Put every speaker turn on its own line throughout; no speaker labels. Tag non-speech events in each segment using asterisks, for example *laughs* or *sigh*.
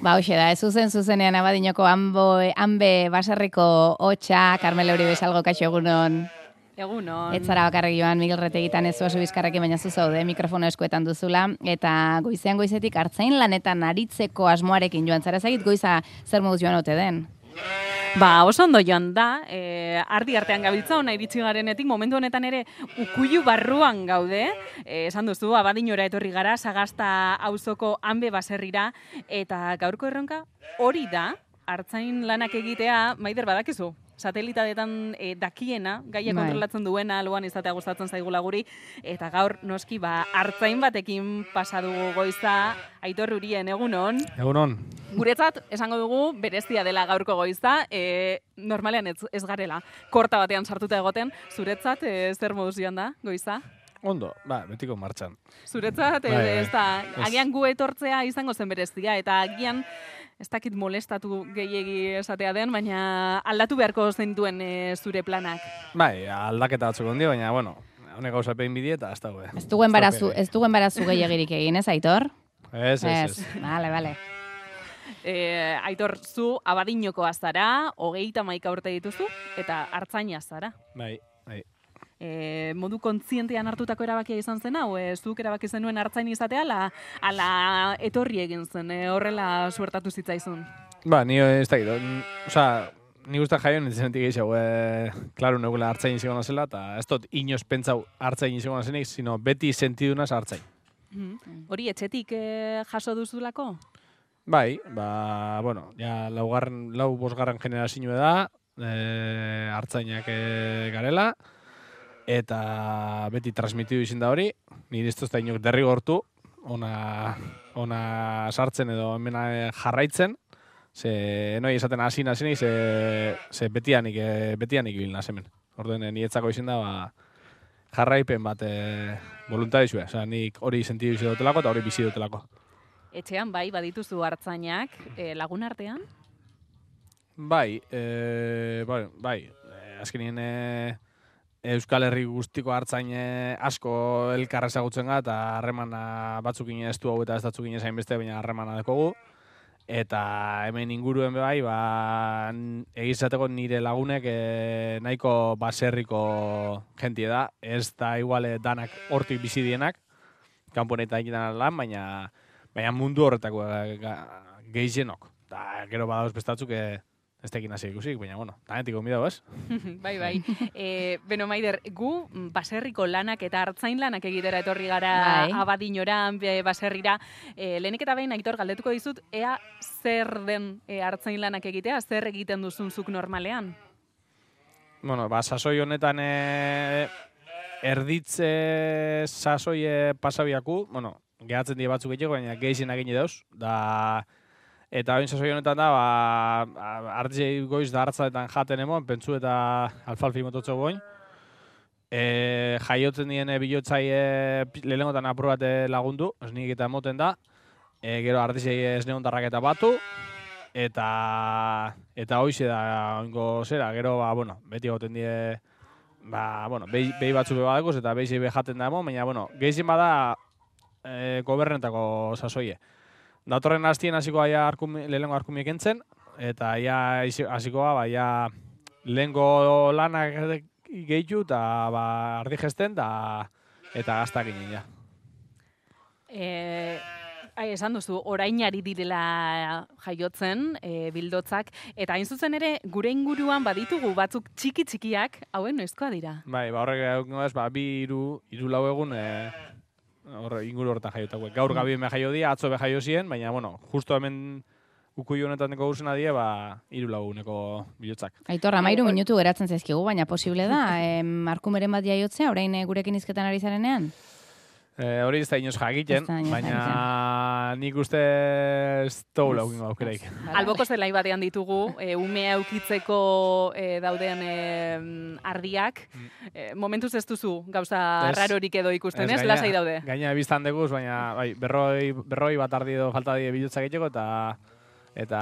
Ba, hoxe da, zuzen zuzenean abadinoko ambo, hanbe baserriko hotxa, Carmelo Uribe salgo kaixo egunon.
Egunon.
Ez zara bakarrik joan Miguel Retegitan ez zuazu bizkarrekin, baina zu zaude mikrofono eskuetan duzula. Eta goizean goizetik hartzain lanetan aritzeko asmoarekin joan. Zara zagit goiza zer moduz joan ote den?
Ba, oso ondo joan da, e, ardi artean gabiltza ona iritsi garenetik, momentu honetan ere ukuilu barruan gaude, e, esan duzu, abadinora etorri gara, sagasta auzoko hanbe baserrira, eta gaurko erronka hori da, hartzain lanak egitea, maider badakizu, satelitadetan e, dakiena, gaia
Bai.
kontrolatzen duena, alboan izatea gustatzen zaigula guri, eta gaur noski ba, hartzain batekin pasa dugu goiza, aitor urien egunon.
Egunon.
Guretzat, esango dugu, berezia dela gaurko goiza, e, normalean ez, ez garela, korta batean sartuta egoten, zuretzat, e, zer moduz joan da, goiza?
Ondo, ba, betiko martxan.
Zuretzat, e,
Bai, bai.
ez da,
Ez.
agian gu etortzea izango zen berezia, eta agian, ez dakit molestatu gehiegi esatea den, baina aldatu beharko zentuen e, zure planak.
Bai, aldaketa batzuk ondi, baina, bueno, honek gauza pein bidie eta ez dago.
Ez duen barazu, ez duen barazu gehiagirik egin, ez, Aitor?
Ez, ez, ez.
Vale, vale.
E, aitor, zu abadinoko azara, hogeita maika urte dituzu, eta hartzaina zara.
Bai, bai.
E, modu kontzientean hartutako erabakia izan zen hau, e, zuk erabaki zenuen hartzain izatea, ala, ala etorri egin zen, e, horrela suertatu zitzaizun.
Ba, ni ez da gido. Osa, ni guztak jaio nintzenetik gehiago, e, klaro, negula hartzain izango zela, eta ez dut inoz pentsau hartzain izango zenik, sino beti sentidunaz hartzain.
Hori etxetik e, jaso duzulako?
Bai, ba, bueno, ja, laugarren, lau bosgarren generazioa da, e, hartzainak e, garela, eta beti transmitidu izin da hori, nire ez da inok derrigortu, ona, ona sartzen edo hemen eh, jarraitzen, ze noi esaten hasi nazenik, ze, ze betianik, e, betianik naz hemen. Orduen, eh, nietzako izin da, ba, jarraipen bat e, voluntarizua. Osea, nik hori sentidu izi dutelako eta hori bizi dutelako.
Etxean bai, badituzu hartzainak, e, lagun artean?
Bai, e, bai, bai. E, azkenien e, Euskal Herri guztiko hartzain asko elkar ezagutzen eta harremana batzuk ez du hau eta ez datzuk zain beste, baina harremana dekogu. Eta hemen inguruen bai, ba, egizateko nire lagunek e, nahiko baserriko jentie da. Ez da iguale danak hortik bizi dienak, kanponetan egiten lan, baina, baina mundu horretako e, ga- gehienok. Da, gero badauz bestatzuk e, ez tekin hasi ikusik, baina, bueno, danetik onbidau, *laughs* ez?
bai, bai. E, beno, Maider, gu mm, baserriko lanak eta hartzain lanak egitera etorri gara
Bai.
abadinora, baserrira. E, lehenik eta behin, Aitor, galdetuko dizut, ea zer den e, hartzain lanak egitea, zer egiten duzun zuk normalean?
Bueno, ba, sasoi honetan e, erditze sasoi e, pasabiaku, bueno, gehatzen die batzuk egiteko, baina gehizien egin dauz, da, eta oin sasoi honetan da, ba, artzei goiz da hartzaetan jaten emon, pentsu eta alfalfi mototzo boin, e, jaiotzen dien bilotzai e, lehenengotan apur bat e, lagundu, ez nik eta emoten da, e, gero artizei ez neondarrak eta batu, eta eta hoize da oingo zera, gero ba bueno, beti egoten die ba bueno, behi, behi batzuk be badakoz eta behi be jaten da emo, baina bueno, gehien bada e, gobernetako sasoie. Datorren hastien hasiko aia arkumi, lehenengo arkumiek entzen, eta isi- hasikoa ba ja lehengo lanak gehitu eta ba ardi gesten da eta gaztak ginen ja.
E, ai, esan duzu, orainari direla jaiotzen, e, bildotzak, eta hain zuzen ere, gure inguruan baditugu batzuk txiki txikiak, hauen noizkoa dira.
Bai, ba horrek ba bi hiru hiru lau egun e, hor inguru hortan jaiotako. Gaur gabi me jaio dia, atzo be jaio zien, baina bueno, justo hemen ukuilu honetan deko guzena die, ba hiru laguneko bilotzak.
Aitor, amairu minutu geratzen zaizkigu, baina posible da, *laughs* em, arkumeren bat jaiotzea, orain eh, gurekin izketan ari zarenean?
E, hori ez da inoz jakiten, baina nik uste ez dugu laukingo aukeraik.
Alboko zelai batean ditugu, e, umea eukitzeko e, dauden e, ardiak. E, momentuz ez duzu gauza
Ez.
rarorik edo ikusten, ez? Lasai daude.
Gaina biztan deguz, baina bai, berroi, berroi bat ardi edo falta die bilotzak egiteko, eta eta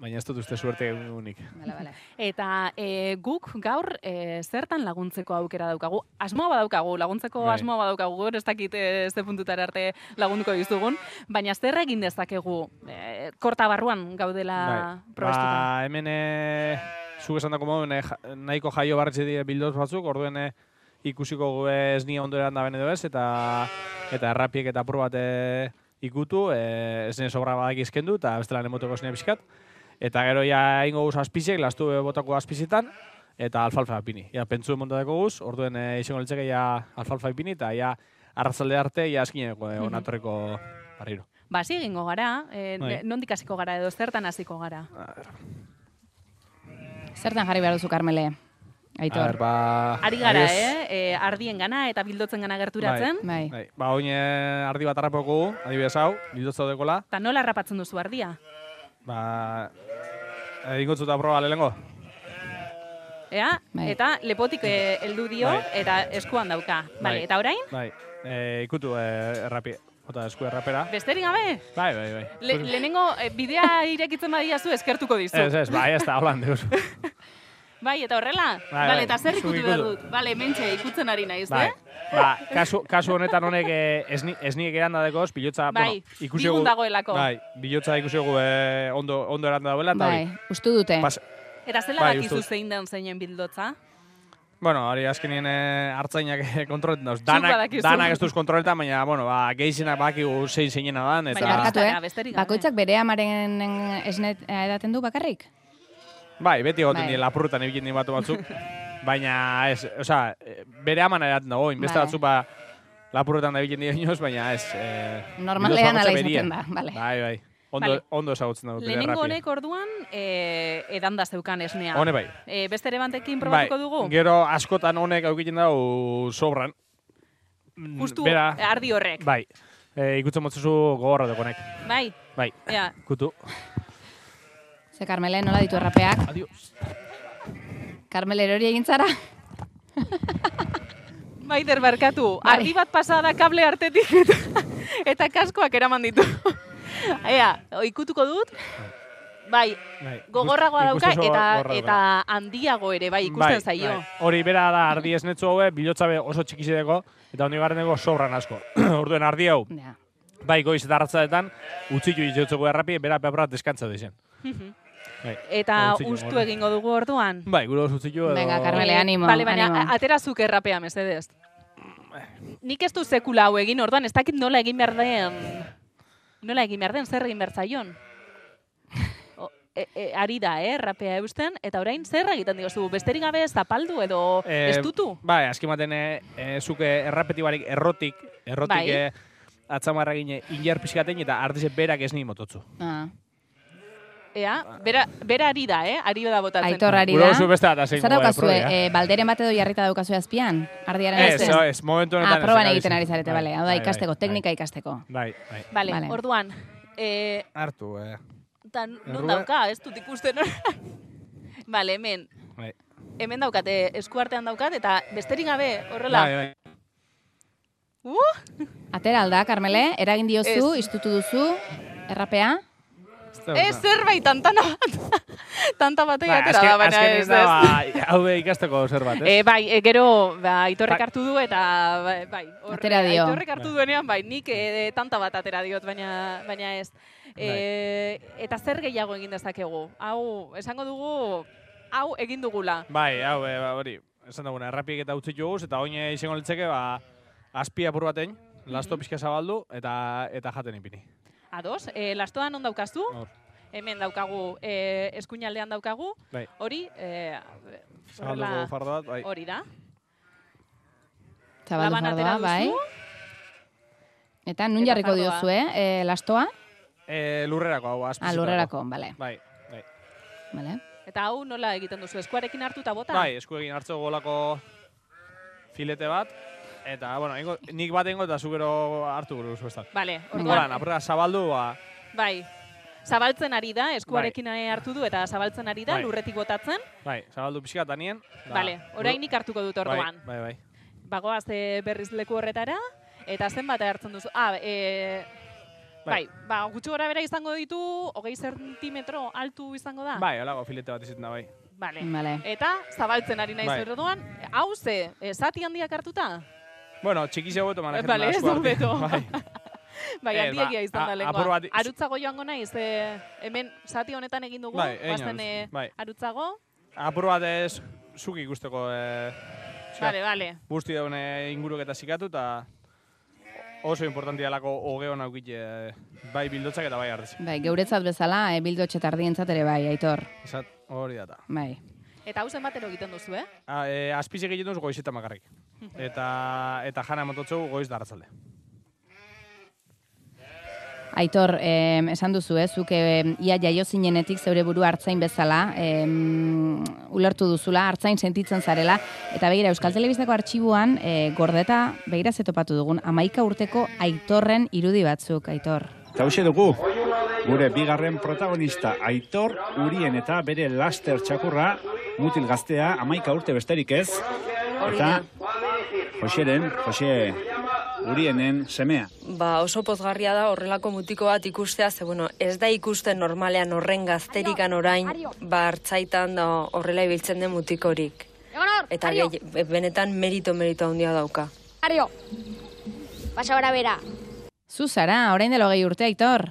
baina ez dut uste suerte unik.
Bale, bale.
Eta e, guk gaur e, zertan laguntzeko aukera daukagu? Asmoa badaukagu, laguntzeko
Bai.
asmoa badaukagu, gaur ez dakit e, ze puntutara arte lagunduko dizugun, baina zer egin dezakegu e, korta barruan gaudela probestuta?
Ba, hemen e, zuk esan dako moduen, e, nahiko jaio barretxe die bildoz batzuk, orduen e, ikusiko gu ez ni ondo eran da bene edo ez, eta, eta errapiek eta apur bat e, ikutu, e, ez nire sobra badak izkendu, eta bestela nemoteko ez nire pixkat. Eta gero ja ingo guz azpizek, lastu botako azpizitan, eta alfalfa pini. Ja, pentsu montadeko guz, orduen e, izango litzeke ja alfalfa ipini, eta ja arratzalde arte, ja eskineko e, onatorreko barriro.
Ba, egingo gara, e,
Bai.
nondik hasiko gara edo zertan hasiko gara.
Zertan jarri behar duzu, Karmele? Aitor.
ber, ba...
Ari gara,
adibidez-
eh? E, ardien gana eta bildotzen gana gerturatzen.
Bai.
Bai, ba, oin eh, ardi bat harrapoko gu, adibidez hau, bildotza dekola.
Eta nola harrapatzen duzu ardia?
Ba, egingo zuta proba lehengo.
Ea?
Bai.
Eta lepotik eh, heldu dio
Bai.
eta eskuan dauka.
Bai.
eta orain?
Bai, e, ikutu e, errapi, ota esku errapera.
Besterik gabe?
Bai, bai, bai.
Le, lehenengo eh, bidea irekitzen badiazu eskertuko dizu.
Ez, ez, bai, ez da, holan deus. *laughs*
Bai, eta horrela?
Bai, bai,
eta zer ikutu behar dut? Bale, mentxe, ikutzen ari naiz,
bai.
eh?
Ba, kasu, kasu honetan honek eh, esni, esniek eranda dekoz, bilotza,
Bai,
bueno, ikusi gu-
dagoelako.
Bai, bilotza ikusi gu eh, ondo, ondo eranda dauela, eta
Bai,
hori.
ustu dute.
Pas,
Eta zela
Bai,
dakizu
uste
zein den zeinen bildotza?
bueno, hori azkenien eh, hartzainak eh, kontroletan dauz. Danak, danak ez duz kontroletan, baina, bueno, ba, gehizenak bakigu zein zeinena dan, eta...
Baina
Barkatu, eh? Bakoitzak bere amaren esnet edaten du bakarrik?
Bai, beti egoten
Bai.
dira lapurretan dira batu batzuk. baina ez, osea, eh, bere aman eraten dago, inbeste
Bai.
batzuk ba, lapurretan da dira inoz, baina ez. Eh,
Normalean ala izaten da, bale.
Bai, bai. Ondo,
Vale.
ondo ezagutzen dugu.
Lehenengo honek orduan e, edanda zeukan esnea.
Hone bai.
E, beste ere bantekin
Bai,
probatuko dugu?
gero askotan honek aukiten dugu sobran.
Justu
Bera,
ardi horrek.
bai. E, ikutzen motzuzu gogorra dugu honek.
Bai,
Bai,
ea,
kutu.
Ze Karmele, nola ditu errapeak?
Adios.
Karmele erori egin zara? *laughs*
Maider barkatu,
Bai.
ardi bat pasada kable artetik eta, eta kaskoak eraman ditu. *laughs* Ea, ikutuko dut? Bai,
Bai.
gogorragoa dauka eta eta handiago ere, bai, ikusten
Bai,
zaio.
bai. Hori bera da ardi esnetzu haue, bilotza be oso txikizideko, eta hondi garreneko sobran asko. *clears throat* Orduen ardi hau,
Ja.
bai goiz eta arratzaetan, utzitu izotzeko errapi, bera peprat deskantza dizen. Bai.
Eta ustu egingo dugu orduan.
Bai, gure oso utzitu edo...
Venga, Carmele,
Eh,
animo,
Bale, baina
animo.
a- ateratzuk errapea, mesedez. Nik ez du sekula hau egin, orduan ez dakit nola egin behar den... Nola egin behar den, zer egin behar zaion. E, e, ari da, eh, rapea eusten, eta orain zer egiten diozu, besterik gabe zapaldu edo
Eh,
estutu?
Bai, azken baten e, e, zuke errapeti barik errotik, errotik
Bai.
e, atzamarra gine inar pixkaten eta ardize berak ez ni mototzu.
Ah.
Ea, bera, bera ari da, eh, ari da botatzen.
Aitor ari
Gure
da.
oso beste bat azein
Zer daukazue, eh, balderen bat edo jarrita daukazu azpian? Ardiaren
Ez,
azpian?
ez, momentu honetan.
Ah, proban
ez,
egiten
ez.
ari zarete,
Bai,
bale. Hau da
bai,
ikasteko,
bai,
teknika ikasteko.
Bai, bai.
Vale,
Vale.
orduan, eh,
Hartu, eh.
eta non dauka, ez dut ikusten. *laughs* Vale, hemen,
Bai.
hemen daukate, eskuartean daukat, eta besterik gabe, horrela.
Bai, bai.
Uh,
Atera alda, Karmele, eragin diozu,
Ez.
istutu duzu, errapea.
Ez zerbait, tantana *laughs* bat. Tanta batek
Bai,
atera da, baina ez,
da, ba, hau be ikasteko zer bat, ez?
E, bai, e, gero, ba, aitorrek
Bai.
hartu du, eta, bai, bai hor-
Atera dio.
Aitorrek hartu duenean, bai, nik e, tanta bat atera diot, baina, baina ez. E,
Bai.
eta zer gehiago egin dezakegu? Hau, esango dugu, hau egin dugula.
Bai, hau, e, ba, hori, esan duguna, errapiek eta utzi joguz, eta oin izango litzeke, ba, azpi apur batein, lasto pixka zabaldu, eta eta jaten ipini.
Ados, e, lastoan on daukazu?
Hor.
Hemen daukagu, e, eskuinaldean daukagu,
Bai.
hori, e,
Zabalduko
horrela-
fardo bat, bai.
hori da.
Zabaldu
Laban atera
fardoa, bai.
duzu,
Eta nun
Eta
jarriko
fardoa.
diozu, eh? E, lastoa?
E, lurrerako, hau, azpizitako.
Ah, lurrerako, bale.
Bai, bai.
bale.
Eta hau nola egiten duzu, eskuarekin hartuta bota?
Bai, esku egin hartzeko golako filete bat, eta, bueno, ingo, nik bat ingo eta zu gero hartu gure duzu estat.
Bale,
Venga.
Horan,
orduan,
apurra zabaldu, ba,
bai. Zabaltzen ari da, eskuarekin hartu du eta zabaltzen ari da,
Bai.
lurretik botatzen.
bai, zabaldu pixka eta nien. da-
Bale, orainik hartuko dut orduan.
Bai, bai, bai.
Bagoaz e, berriz leku horretara, eta zenbat hartzen duzu? Ah, e, Bai, ba, gutxi gora bera izango ditu, hogei zentimetro altu izango da?
Bai, holago filete bat izaten da, bai.
Vale.
Vale.
Eta zabaltzen ari naiz
Bai.
orduan, hau ze, eh, zati handiak hartuta?
Bueno, txikizia beto manejatzen
Bale, ez
asko
du
arti.
beto.
Bai. *laughs*
Bai,
Eh,
handiegia
ba,
izan da lengua. Arutzago joango naiz, e, hemen zati honetan egin dugu,
Bai, egin
guazen
alduzu,
e,
bai.
arutzago.
Apur bat ez, zuk ikusteko, e,
Vale, vale.
guzti daune inguruk eta zikatu, eta oso importantia lako hoge hona aukite, bai bildotzak eta bai artez.
Bai, geuretzat bezala, e, bildotxe tardientzat ere bai, aitor.
Esat, hori data.
Bai.
Eta hau zenbatero egiten duzu, eh?
A, e, azpizik egiten duz goizeta makarrik. Eta, eta jana mototzu goiz darratzalde.
Aitor, em, esan duzu, eh, zuk em, ia jaio zinenetik zeure buru hartzain bezala, em, ulertu duzula, hartzain sentitzen zarela, eta begira, Euskal Telebistako artxibuan, e, gordeta, begira zetopatu dugun, amaika urteko aitorren irudi batzuk, Aitor.
Eta hoxe dugu, gure bigarren protagonista Aitor Urien eta bere laster txakurra mutil gaztea amaika urte besterik ez. Eta Joseren, Jose Urienen semea.
Ba, oso pozgarria da horrelako mutiko bat ikustea, ze bueno, ez da ikusten normalean horren gazterikan orain, ba, hartzaitan da horrela ibiltzen den mutikorik. Eta gehi, benetan merito merito handia dauka.
Ario, pasa ora bera.
Zu zara, orain dela hogei urte, Aitor.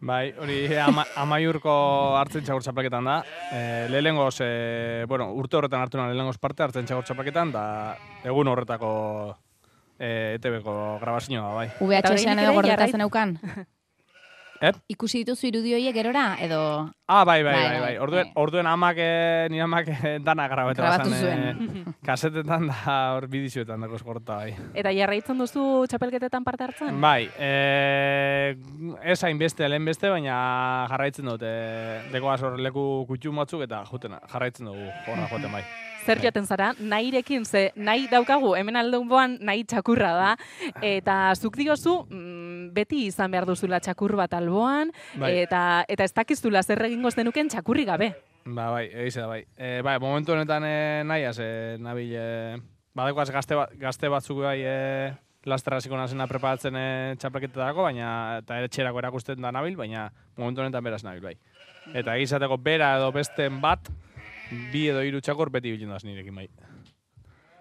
Bai, hori ama, amaiurko hartzen txagur txaplaketan da. E, lehengoz, e, bueno, urte horretan hartu nuen lehengoz parte hartzen txagur txaplaketan, da egun horretako e, ETV-ko grabazioa, bai.
Oraindik
edo gordeta
jarrai-
zeneukan? *laughs*
Eh?
Ikusi dituzu irudi horiek gerora, edo...
Ah, bai, bai,
Bai,
bai,
bai,
bai. Orduen,
bai.
orduen amak, eh, nire amak eh, dana grabatu
Grabatu
eh, *laughs* kasetetan da hor bidizuetan dago eskorta, bai.
Eta jarraitzen duzu txapelketetan parte hartzen?
Bai, eh, ez hain beste, lehen beste, baina jarraitzen dut, eh, dekoaz hor leku kutxu batzuk eta juten, jarraitzen dugu, horra joten bai.
Zer joaten zara, nahirekin, ze nahi daukagu, hemen aldeunboan nahi txakurra da, *laughs* eta zuk diozu, mm, beti izan behar duzula txakur bat alboan,
Bai.
eta, eta ez dakiztula zer egingo zenuken txakurri gabe.
Ba, bai, egize da, bai. E, bai, momentu honetan e, nahiaz, e, nabil, e, badekoaz gazte, ba, gazte batzuk bai e, lasterra hasiko nazena preparatzen e, txapelketetako, baina eta ere txerako erakusten da nabil, baina momentu honetan beraz nabil, bai. Eta egizateko bera edo besten bat, bi edo hiru txakor beti bilen daz nirekin, bai.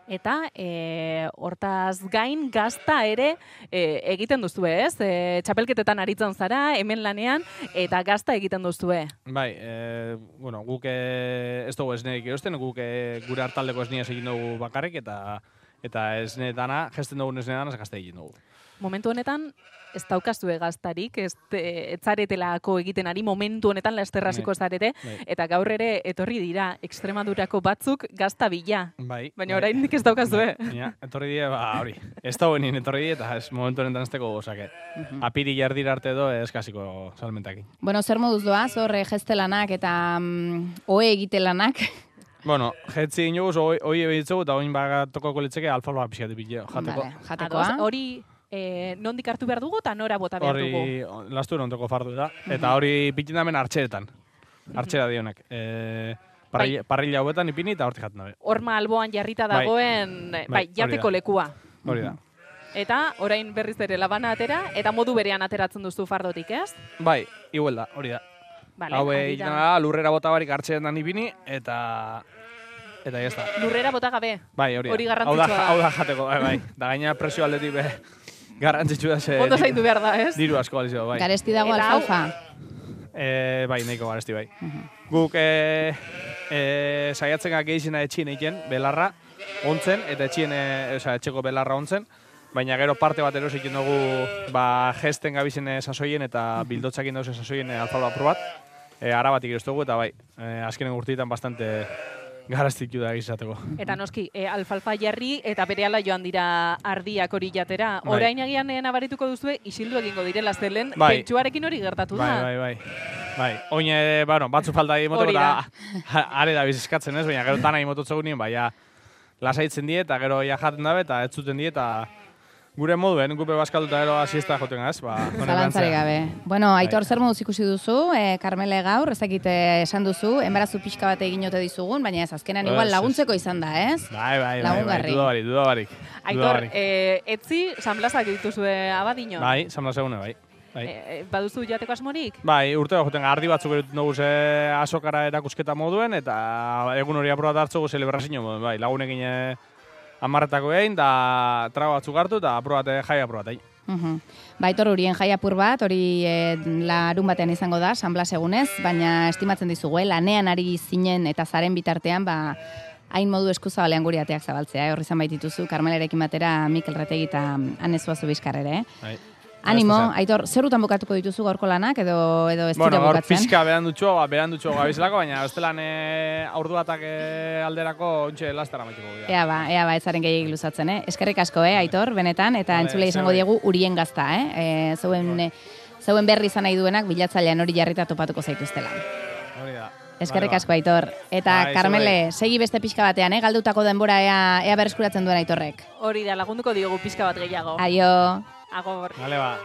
Eta e, hortaz gain gazta ere e, egiten duzu ez? E, txapelketetan aritzen zara, hemen lanean, eta gazta egiten duzue.
Bai, e, bueno, guk e, ez dugu esnerik erosten, guk e, gure hartaldeko esniaz egin dugu bakarrik, eta eta esne dana, gesten dugun esne dana, gazte egin dugu.
Momentu honetan, ez daukazue gaztarik, ez, e, ez zaretelako egiten ari momentu honetan lasterraziko
Bai.
zarete,
Bai.
eta gaur ere etorri dira Extremadurako batzuk gazta bila.
Bai.
Baina
bai.
oraindik ez daukazue.
Baina, etorri die, ba, hori. Ez da nien etorri die, eta ez momentu honetan ez teko gozake. Apiri jardira arte edo ez kasiko salmentakin.
Bueno, zer moduz doaz, hor eh, gestelanak eta mm, oe egitelanak.
Bueno, jetzi inoz, hoi hoi ebitzugu, eta oin baga tokoko litzeke alfalfa pixat bile, jateko.
Vale, jatekoa.
Ados, hori e, nondik hartu behar dugu eta nora bota behar dugu.
Hori, lastu erontoko fardu da. Eta hori pitin damen hartxeretan. Hartxera dionak. E, parrilla, parrilla hauetan ipini eta hortik jaten dabe.
Horma alboan jarrita
Bai.
dagoen, bai,
Bai,
jateko lekua.
Hori da.
Eta orain berriz ere labana atera, eta modu berean ateratzen duzu fardotik, ez?
Bai, igual da, hori da.
Vale,
Hau egiten
da.
lurrera bota barik hartxeretan ipini, eta... Eta está.
Lurrera bota gabe.
Bai, hori.
Hori garrantzitsua
da. hau da jateko, bai, bai. Da gaina presio aldetik be, garrantzitsu da ze...
Ondo zaindu behar da, ez?
Diru asko alizio, bai.
Garesti dago
Eta
alfalfa.
E, bai, nahiko garesti bai. Guk e, e, saiatzen gak gehizena etxien egiten, belarra, ontzen, eta etxien, e, oza, etxeko belarra ontzen, baina gero parte bat eros egiten dugu ba, gesten gabizen e, sasoien eta bildotzakin dauzen sasoien e, alfalfa probat. E, ara batik dugu eta bai, e, azkenen urtietan bastante garaztitu da egizateko.
Eta noski, e, alfalfa jarri eta berehala joan dira ardiak hori jatera.
Bai.
Orain agian eh, nabarituko duzue, isildu egingo direla zelen,
Bai.
pentsuarekin hori gertatu da.
Bai, bai, bai. Bai, oin, e, bueno, batzu falta egin
da. *laughs*
eta are da biziskatzen ez, baina gero dana imototzu nien, bai, ja, lasaitzen die eta gero ja jaten dabe eta ez zuten die eta gure moduen, gupe bazkalduta gero asiesta joten ez, ba, *laughs*
Zalantzari gabe. Bueno, Aitor
Bai.
zer moduz ikusi duzu, e, Carmele gaur, ez dakit eh, esan duzu, enbarazu pixka bat egin ote dizugun, baina ez azkenan
Ez,
igual laguntzeko izan da, ez?
Bai, bai, bai, bai, duda barik, duda barik.
Aitor, e, etzi, sanblazak dituzue abadino.
Bai, samla segune, bai. Bai.
E, baduzu joateko asmorik?
Bai, urte joten ardi batzuk erut dugu ze asokara erakusketa moduen, eta egun hori aprobat hartzugu celebrazio moduen, bai, lagunekin eh, amarretako egin, da trago batzuk hartu, eta aprobat eh, jai aprobat egin.
Mhm. Baitor urien jai apur bat, hori e, larun batean izango da, San Blas egunez, baina estimatzen dizugu, eh, lanean ari zinen eta zaren bitartean, ba, hain modu eskuzabalean guri ateak zabaltzea, eh? horri izan baitituzu, Karmelerekin batera Mikel Retegi eta Anezuazu bizkarrere. Eh? Animo. Aitor, zer rutan bukatuko dituzu gaurko lanak, edo, edo ez
Bueno,
dira
gaur
bukatzen?
pixka behan dutxo, ba, behan dutxo gabizelako, baina ez delan e, aurdu batak e, alderako ontxe lastara maiteko gira.
Ea ba, ea ba, ez zaren gehiagik luzatzen, eh? Eskerrik asko, eh, Aitor, benetan, eta
Vale,
entzule izango diegu urien gazta, eh? E, zeuen, e, zeuen berri izan nahi duenak bilatzailean hori jarrita topatuko zaituztela.
Hori da.
Eskerrik
Vale,
asko, Aitor. Eta,
Bai,
Carmele, segi beste pixka batean, eh? Galdutako denbora ea, ea berreskuratzen duen Aitorrek.
Hori da, lagunduko diogu pizka bat gehiago.
Aio!
Agor.
Vale, ba.